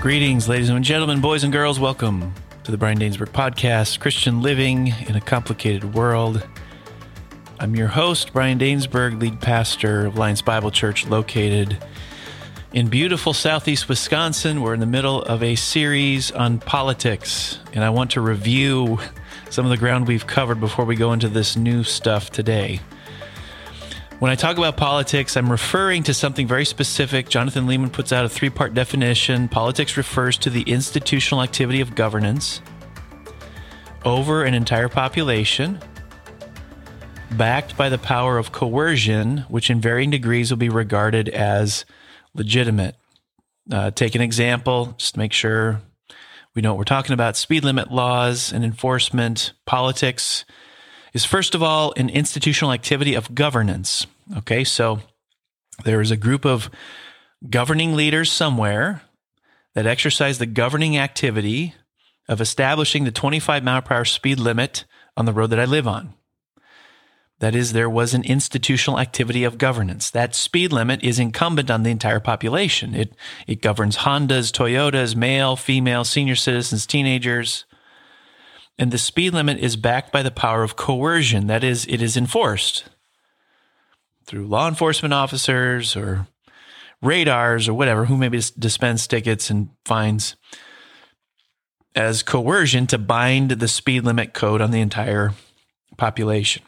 Greetings, ladies and gentlemen, boys and girls. Welcome to the Brian Dainsberg podcast, Christian Living in a Complicated World. I'm your host, Brian Dainsberg, lead pastor of Lions Bible Church, located in beautiful southeast Wisconsin. We're in the middle of a series on politics, and I want to review some of the ground we've covered before we go into this new stuff today. When I talk about politics, I'm referring to something very specific. Jonathan Leeman puts out a three part definition. Politics refers to the institutional activity of governance over an entire population, backed by the power of coercion, which in varying degrees will be regarded as legitimate. Uh, take an example, just to make sure we know what we're talking about speed limit laws and enforcement, politics is first of all an institutional activity of governance. Okay, so there is a group of governing leaders somewhere that exercise the governing activity of establishing the 25 mile per hour speed limit on the road that I live on. That is, there was an institutional activity of governance. That speed limit is incumbent on the entire population. It, it governs Hondas, Toyotas, male, female, senior citizens, teenagers, and the speed limit is backed by the power of coercion. That is, it is enforced through law enforcement officers or radars or whatever, who maybe dispense tickets and fines as coercion to bind the speed limit code on the entire population.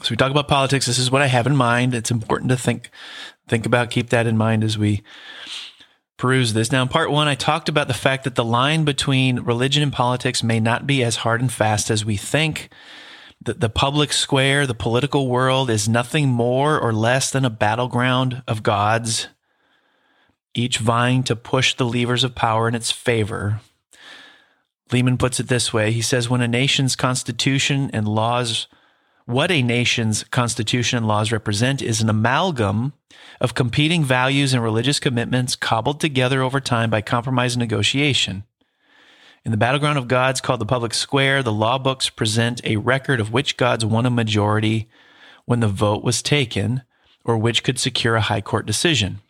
So we talk about politics. This is what I have in mind. It's important to think think about, keep that in mind as we peruse this. Now, in part one, I talked about the fact that the line between religion and politics may not be as hard and fast as we think. The, the public square, the political world, is nothing more or less than a battleground of gods, each vying to push the levers of power in its favor. Leeman puts it this way He says, When a nation's constitution and laws what a nation's constitution and laws represent is an amalgam of competing values and religious commitments cobbled together over time by compromise and negotiation. In the battleground of gods called the public square, the law books present a record of which gods won a majority when the vote was taken or which could secure a high court decision.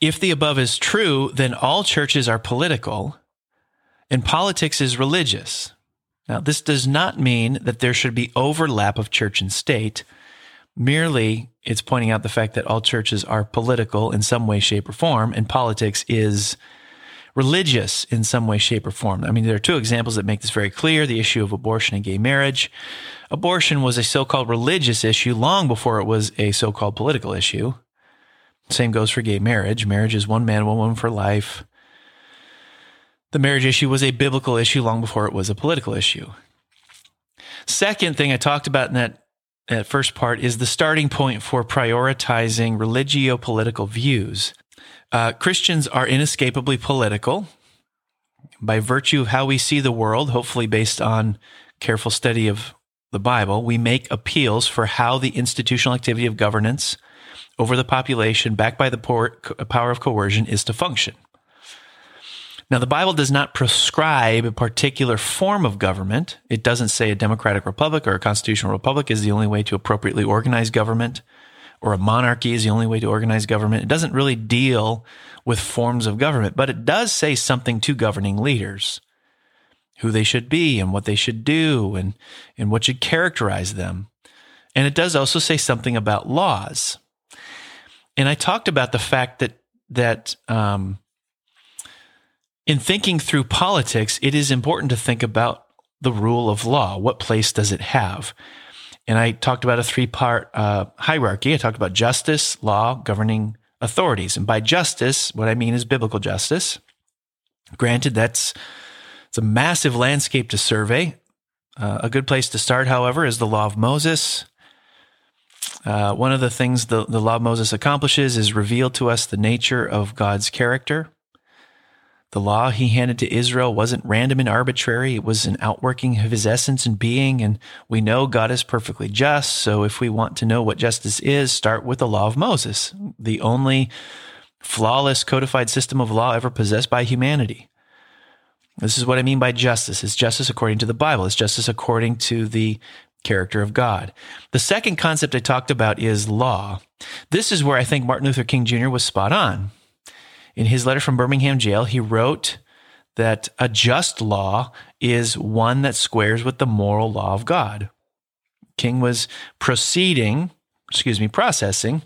If the above is true, then all churches are political and politics is religious. Now, this does not mean that there should be overlap of church and state. Merely, it's pointing out the fact that all churches are political in some way, shape, or form, and politics is religious in some way, shape, or form. I mean, there are two examples that make this very clear the issue of abortion and gay marriage. Abortion was a so called religious issue long before it was a so called political issue. Same goes for gay marriage. Marriage is one man, one woman for life the marriage issue was a biblical issue long before it was a political issue. Second thing I talked about in that, that first part is the starting point for prioritizing religio political views. Uh, Christians are inescapably political by virtue of how we see the world, hopefully based on careful study of the Bible. We make appeals for how the institutional activity of governance over the population, backed by the power of coercion, is to function. Now, the Bible does not prescribe a particular form of government. It doesn't say a democratic republic or a constitutional republic is the only way to appropriately organize government or a monarchy is the only way to organize government. It doesn't really deal with forms of government, but it does say something to governing leaders who they should be and what they should do and, and what should characterize them. And it does also say something about laws. And I talked about the fact that that um, in thinking through politics, it is important to think about the rule of law. What place does it have? And I talked about a three part uh, hierarchy. I talked about justice, law, governing authorities. And by justice, what I mean is biblical justice. Granted, that's it's a massive landscape to survey. Uh, a good place to start, however, is the law of Moses. Uh, one of the things the, the law of Moses accomplishes is reveal to us the nature of God's character. The law he handed to Israel wasn't random and arbitrary. It was an outworking of his essence and being. And we know God is perfectly just. So if we want to know what justice is, start with the law of Moses, the only flawless codified system of law ever possessed by humanity. This is what I mean by justice. It's justice according to the Bible. It's justice according to the character of God. The second concept I talked about is law. This is where I think Martin Luther King Jr. was spot on In his letter from Birmingham jail, he wrote that a just law is one that squares with the moral law of God. King was proceeding, excuse me, processing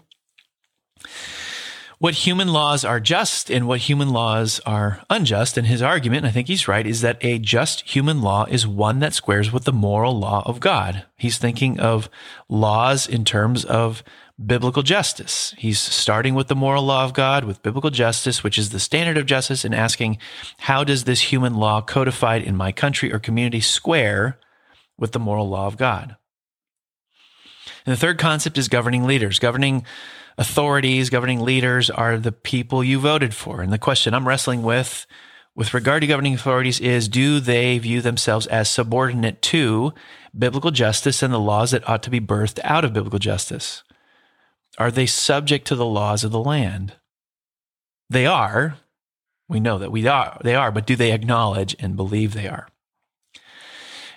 what human laws are just and what human laws are unjust. And his argument, and I think he's right, is that a just human law is one that squares with the moral law of God. He's thinking of laws in terms of biblical justice. He's starting with the moral law of God, with biblical justice, which is the standard of justice, and asking, how does this human law codified in my country or community square with the moral law of God? And the third concept is governing leaders. Governing authorities, governing leaders are the people you voted for. And the question I'm wrestling with with regard to governing authorities is do they view themselves as subordinate to biblical justice and the laws that ought to be birthed out of biblical justice? Are they subject to the laws of the land? They are. We know that we are. They are, but do they acknowledge and believe they are?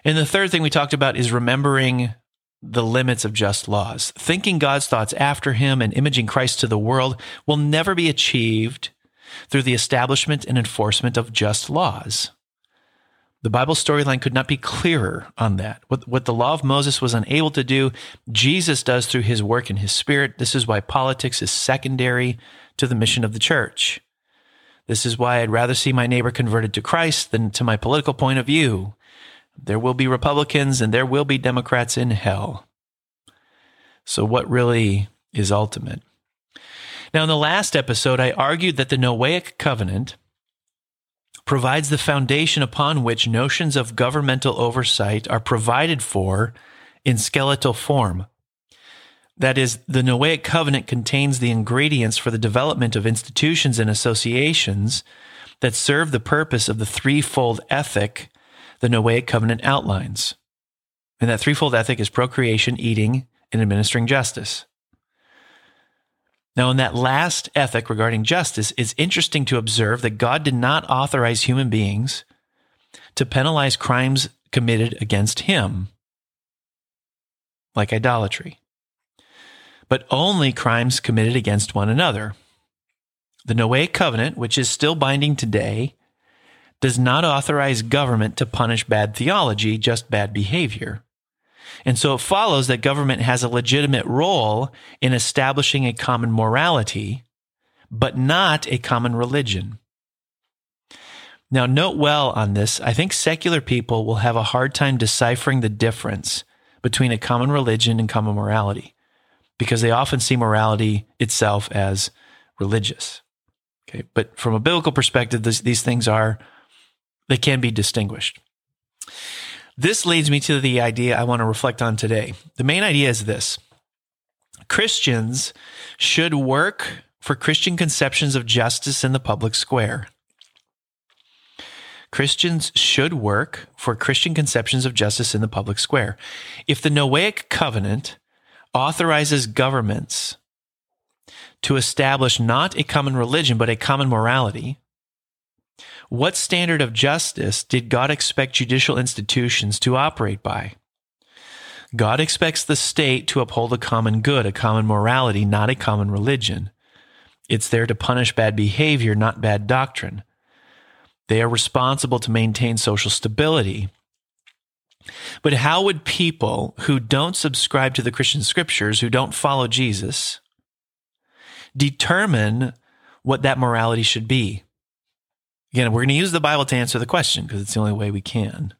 And the third thing we talked about is remembering the limits of just laws. Thinking God's thoughts after him and imaging Christ to the world will never be achieved through the establishment and enforcement of just laws. The Bible storyline could not be clearer on that. What, what the law of Moses was unable to do, Jesus does through his work and his spirit. This is why politics is secondary to the mission of the church. This is why I'd rather see my neighbor converted to Christ than to my political point of view. There will be Republicans and there will be Democrats in hell. So, what really is ultimate? Now, in the last episode, I argued that the Noahic covenant provides the foundation upon which notions of governmental oversight are provided for in skeletal form. That is, the Noahic covenant contains the ingredients for the development of institutions and associations that serve the purpose of the threefold ethic the Noahic covenant outlines. And that threefold ethic is procreation, eating, and administering justice. Now, in that last ethic regarding justice, it's interesting to observe that God did not authorize human beings to penalize crimes committed against him, like idolatry, but only crimes committed against one another. The Noahic covenant, which is still binding today, does not authorize government to punish bad theology, just bad behavior. And so it follows that government has a legitimate role in establishing a common morality, but not a common religion. Now, note well on this, I think secular people will have a hard time deciphering the difference between a common religion and common morality because they often see morality itself as religious. Okay, but from a biblical perspective, this, these things are they can be distinguished. This leads me to the idea I want to reflect on today. The main idea is this Christians should work for Christian conceptions of justice in the public square. Christians should work for Christian conceptions of justice in the public square. If the Noahic covenant authorizes governments to establish not a common religion, but a common morality, what standard of justice did God expect judicial institutions to operate by? God expects the state to uphold a common good, a common morality, not a common religion. It's there to punish bad behavior, not bad doctrine. They are responsible to maintain social stability. But how would people who don't subscribe to the Christian scriptures, who don't follow Jesus, determine what that morality should be? Again, we're going to use the Bible to answer the question because it's the only way we can.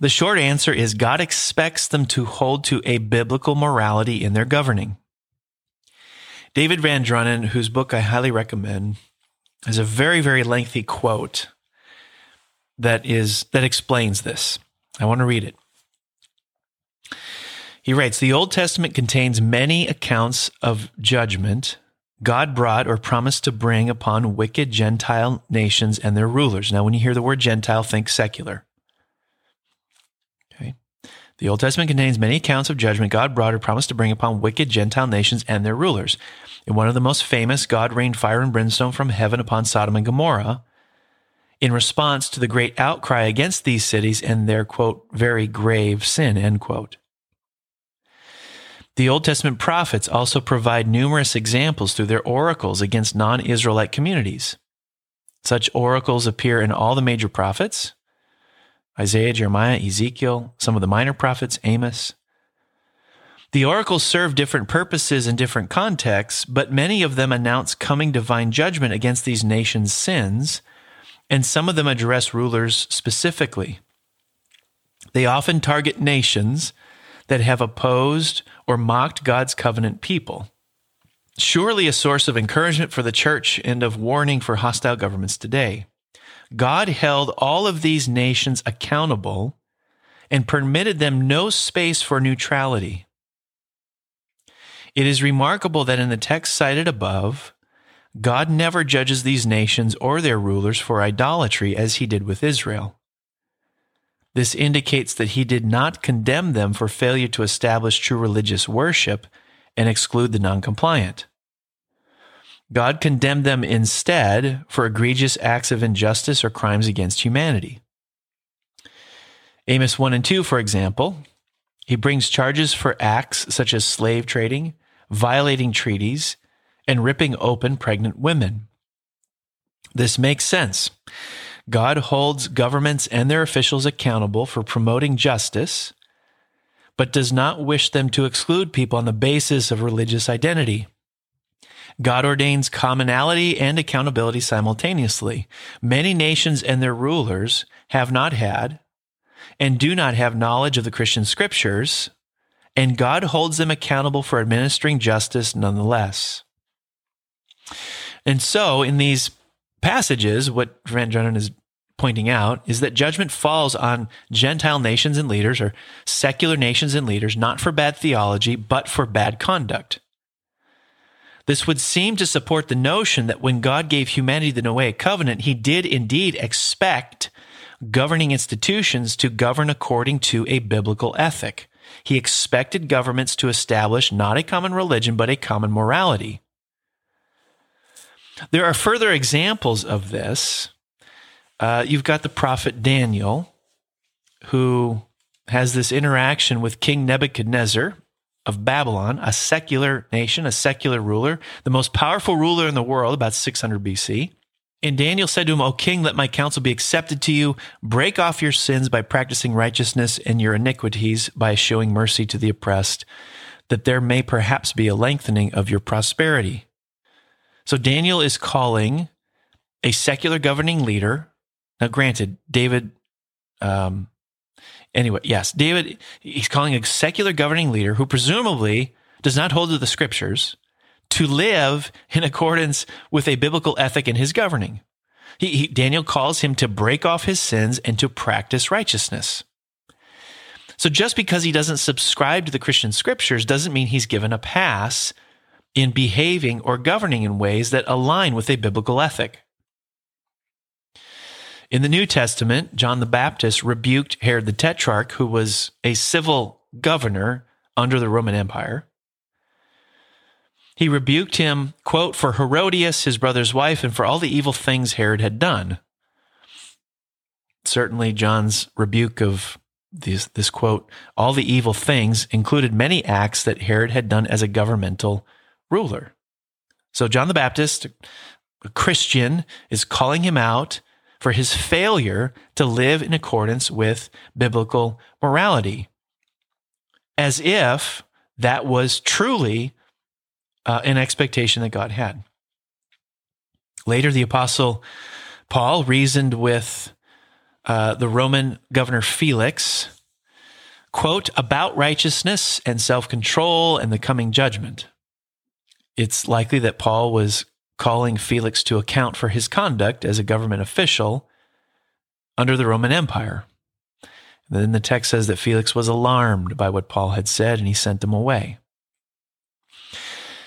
The short answer is God expects them to hold to a biblical morality in their governing. David VanDrunen, whose book I highly recommend, has a very, very lengthy quote that is that explains this. I want to read it. He writes, The Old Testament contains many accounts of judgment God brought or promised to bring upon wicked Gentile nations and their rulers. Now, when you hear the word Gentile, think secular. Okay. The Old Testament contains many accounts of judgment God brought or promised to bring upon wicked Gentile nations and their rulers. In one of the most famous, God rained fire and brimstone from heaven upon Sodom and Gomorrah in response to the great outcry against these cities and their, quote, very grave sin, end quote. The Old Testament prophets also provide numerous examples through their oracles against non Israelite communities. Such oracles appear in all the major prophets Isaiah, Jeremiah, Ezekiel, some of the minor prophets, Amos. The oracles serve different purposes in different contexts, but many of them announce coming divine judgment against these nations' sins, and some of them address rulers specifically. They often target nations that have opposed or mocked God's covenant people. Surely a source of encouragement for the church and of warning for hostile governments today. God held all of these nations accountable and permitted them no space for neutrality. It is remarkable that in the text cited above, God never judges these nations or their rulers for idolatry as he did with Israel. This indicates that he did not condemn them for failure to establish true religious worship and exclude the noncompliant. God condemned them instead for egregious acts of injustice or crimes against humanity. Amos 1 and 2, for example, he brings charges for acts such as slave trading, violating treaties, and ripping open pregnant women. This makes sense. God holds governments and their officials accountable for promoting justice, but does not wish them to exclude people on the basis of religious identity. God ordains commonality and accountability simultaneously. Many nations and their rulers have not had and do not have knowledge of the Christian scriptures, and God holds them accountable for administering justice nonetheless. And so, in these passages, what VanDrunen is pointing out is that judgment falls on Gentile nations and leaders or secular nations and leaders, not for bad theology, but for bad conduct. This would seem to support the notion that when God gave humanity the Noahic covenant, he did indeed expect governing institutions to govern according to a biblical ethic. He expected governments to establish not a common religion, but a common morality. There are further examples of this. Uh, you've got the prophet Daniel, who has this interaction with King Nebuchadnezzar of Babylon, a secular nation, a secular ruler, the most powerful ruler in the world, about 600 BC. And Daniel said to him, O king, let my counsel be accepted to you. Break off your sins by practicing righteousness and your iniquities by showing mercy to the oppressed, that there may perhaps be a lengthening of your prosperity. So Daniel is calling a secular governing leader. Now, granted, David, um, anyway, yes, David, he's calling a secular governing leader who presumably does not hold to the scriptures to live in accordance with a biblical ethic in his governing. He, he, Daniel calls him to break off his sins and to practice righteousness. So just because he doesn't subscribe to the Christian scriptures doesn't mean he's given a pass in behaving or governing in ways that align with a biblical ethic. In the New Testament, John the Baptist rebuked Herod the Tetrarch, who was a civil governor under the Roman Empire. He rebuked him, quote, for Herodias, his brother's wife, and for all the evil things Herod had done. Certainly, John's rebuke of this, this quote, all the evil things included many acts that Herod had done as a governmental ruler. So John the Baptist, a Christian, is calling him out for his failure to live in accordance with biblical morality, as if that was truly uh, an expectation that God had. Later, the apostle Paul reasoned with uh, the Roman governor Felix, quote, about righteousness and self control and the coming judgment it's likely that Paul was calling Felix to account for his conduct as a government official under the Roman Empire. And then the text says that Felix was alarmed by what Paul had said and he sent them away.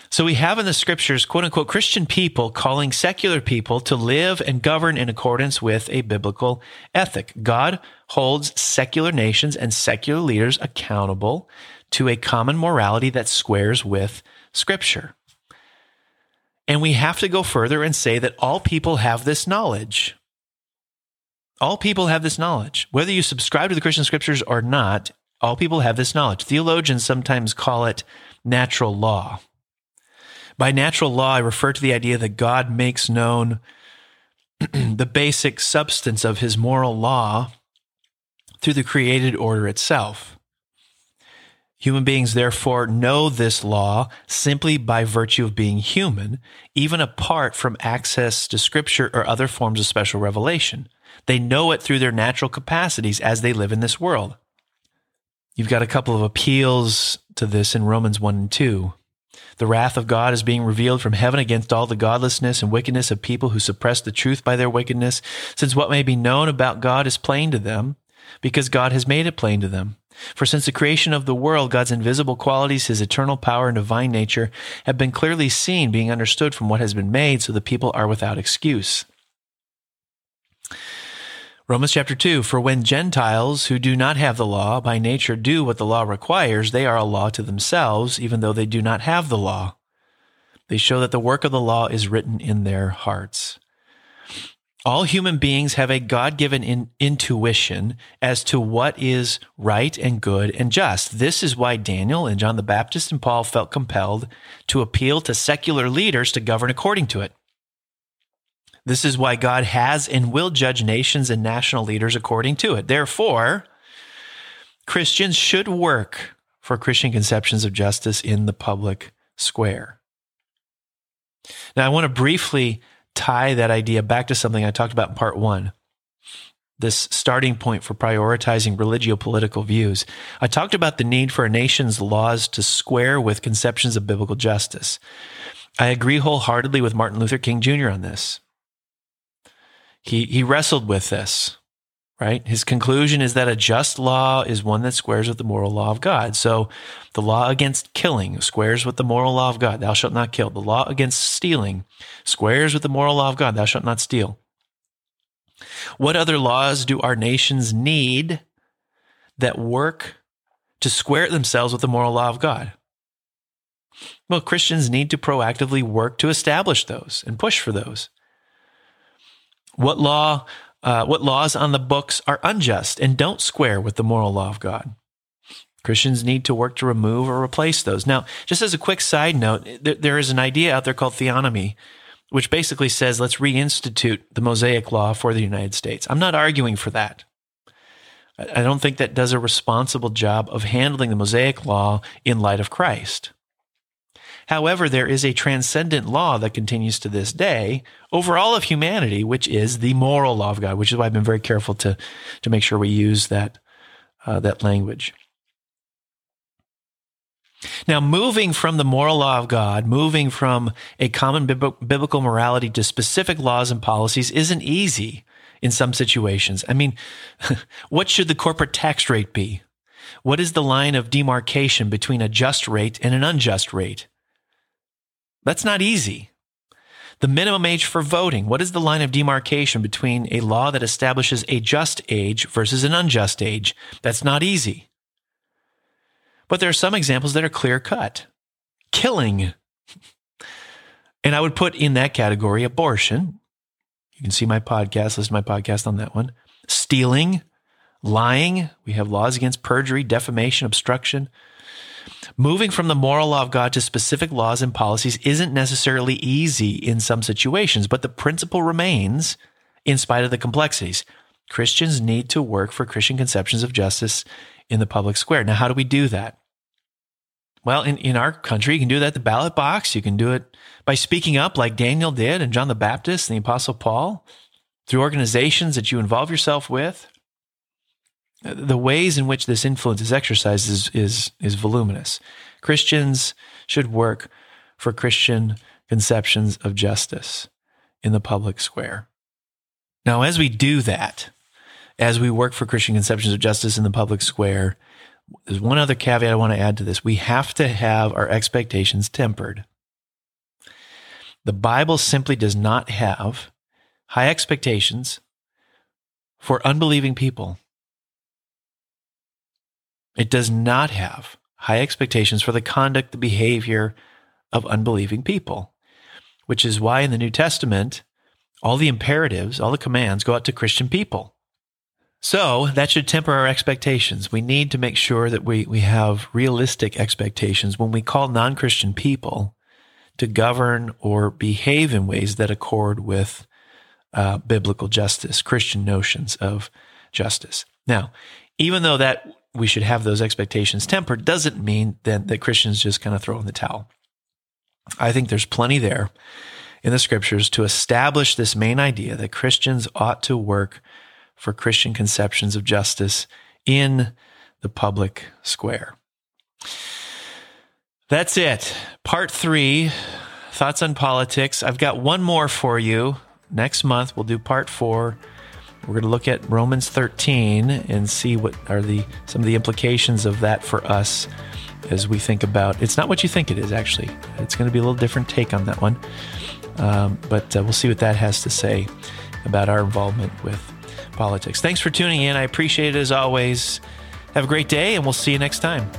So we have in the scriptures, quote unquote, Christian people calling secular people to live and govern in accordance with a biblical ethic. God holds secular nations and secular leaders accountable to a common morality that squares with scripture. And we have to go further and say that all people have this knowledge. All people have this knowledge. Whether you subscribe to the Christian scriptures or not, all people have this knowledge. Theologians sometimes call it natural law. By natural law, I refer to the idea that God makes known the basic substance of his moral law through the created order itself. Human beings, therefore, know this law simply by virtue of being human, even apart from access to scripture or other forms of special revelation. They know it through their natural capacities as they live in this world. You've got a couple of appeals to this in Romans 1 and 2. The wrath of God is being revealed from heaven against all the godlessness and wickedness of people who suppress the truth by their wickedness, since what may be known about God is plain to them, because God has made it plain to them. For since the creation of the world, God's invisible qualities, his eternal power and divine nature, have been clearly seen, being understood from what has been made, so the people are without excuse. Romans chapter 2 For when Gentiles who do not have the law by nature do what the law requires, they are a law to themselves, even though they do not have the law. They show that the work of the law is written in their hearts. All human beings have a God given in intuition as to what is right and good and just. This is why Daniel and John the Baptist and Paul felt compelled to appeal to secular leaders to govern according to it. This is why God has and will judge nations and national leaders according to it. Therefore, Christians should work for Christian conceptions of justice in the public square. Now, I want to briefly tie that idea back to something I talked about in part one this starting point for prioritizing religio political views. I talked about the need for a nation's laws to square with conceptions of biblical justice. I agree wholeheartedly with Martin Luther King Jr. on this he he wrestled with this right? His conclusion is that a just law is one that squares with the moral law of god. So the law against killing squares with the moral law of god. Thou shalt not kill. The law against stealing squares with the moral law of god. Thou shalt not steal. What other laws do our nations need that work to square themselves with the moral law of god? Well christians need to proactively work to establish those and push for those. What law, uh, what laws on the books are unjust and don't square with the moral law of God? Christians need to work to remove or replace those. Now, just as a quick side note, there, there is an idea out there called theonomy, which basically says let's reinstitute the Mosaic law for the United States. I'm not arguing for that. I don't think that does a responsible job of handling the Mosaic law in light of Christ. However, there is a transcendent law that continues to this day over all of humanity, which is the moral law of God, which is why I've been very careful to, to make sure we use that, uh, that language. Now, moving from the moral law of God, moving from a common biblical morality to specific laws and policies isn't easy in some situations. I mean, what should the corporate tax rate be? What is the line of demarcation between a just rate and an unjust rate? That's not easy. The minimum age for voting. What is the line of demarcation between a law that establishes a just age versus an unjust age? That's not easy. But there are some examples that are clear cut. Killing. And I would put in that category abortion. You can see my podcast, listen to my podcast on that one. Stealing, lying. We have laws against perjury, defamation, obstruction. Moving from the moral law of God to specific laws and policies isn't necessarily easy in some situations, but the principle remains in spite of the complexities. Christians need to work for Christian conceptions of justice in the public square. Now, how do we do that? Well, in, in our country, you can do that at the ballot box. You can do it by speaking up like Daniel did and John the Baptist and the Apostle Paul through organizations that you involve yourself with the ways in which this influence is exercised is, is, is voluminous. Christians should work for Christian conceptions of justice in the public square. Now, as we do that, as we work for Christian conceptions of justice in the public square, there's one other caveat I want to add to this. We have to have our expectations tempered. The Bible simply does not have high expectations for unbelieving people it does not have high expectations for the conduct, the behavior of unbelieving people, which is why in the New Testament, all the imperatives, all the commands go out to Christian people. So that should temper our expectations. We need to make sure that we, we have realistic expectations when we call non Christian people to govern or behave in ways that accord with uh, biblical justice, Christian notions of justice. Now, even though that we should have those expectations tempered, doesn't mean that, that Christians just kind of throw in the towel. I think there's plenty there in the scriptures to establish this main idea that Christians ought to work for Christian conceptions of justice in the public square. That's it. Part three thoughts on politics. I've got one more for you. Next month, we'll do part four. We're going to look at Romans 13 and see what are the some of the implications of that for us as we think about it's not what you think it is actually it's going to be a little different take on that one um, but uh, we'll see what that has to say about our involvement with politics. Thanks for tuning in. I appreciate it as always. Have a great day, and we'll see you next time.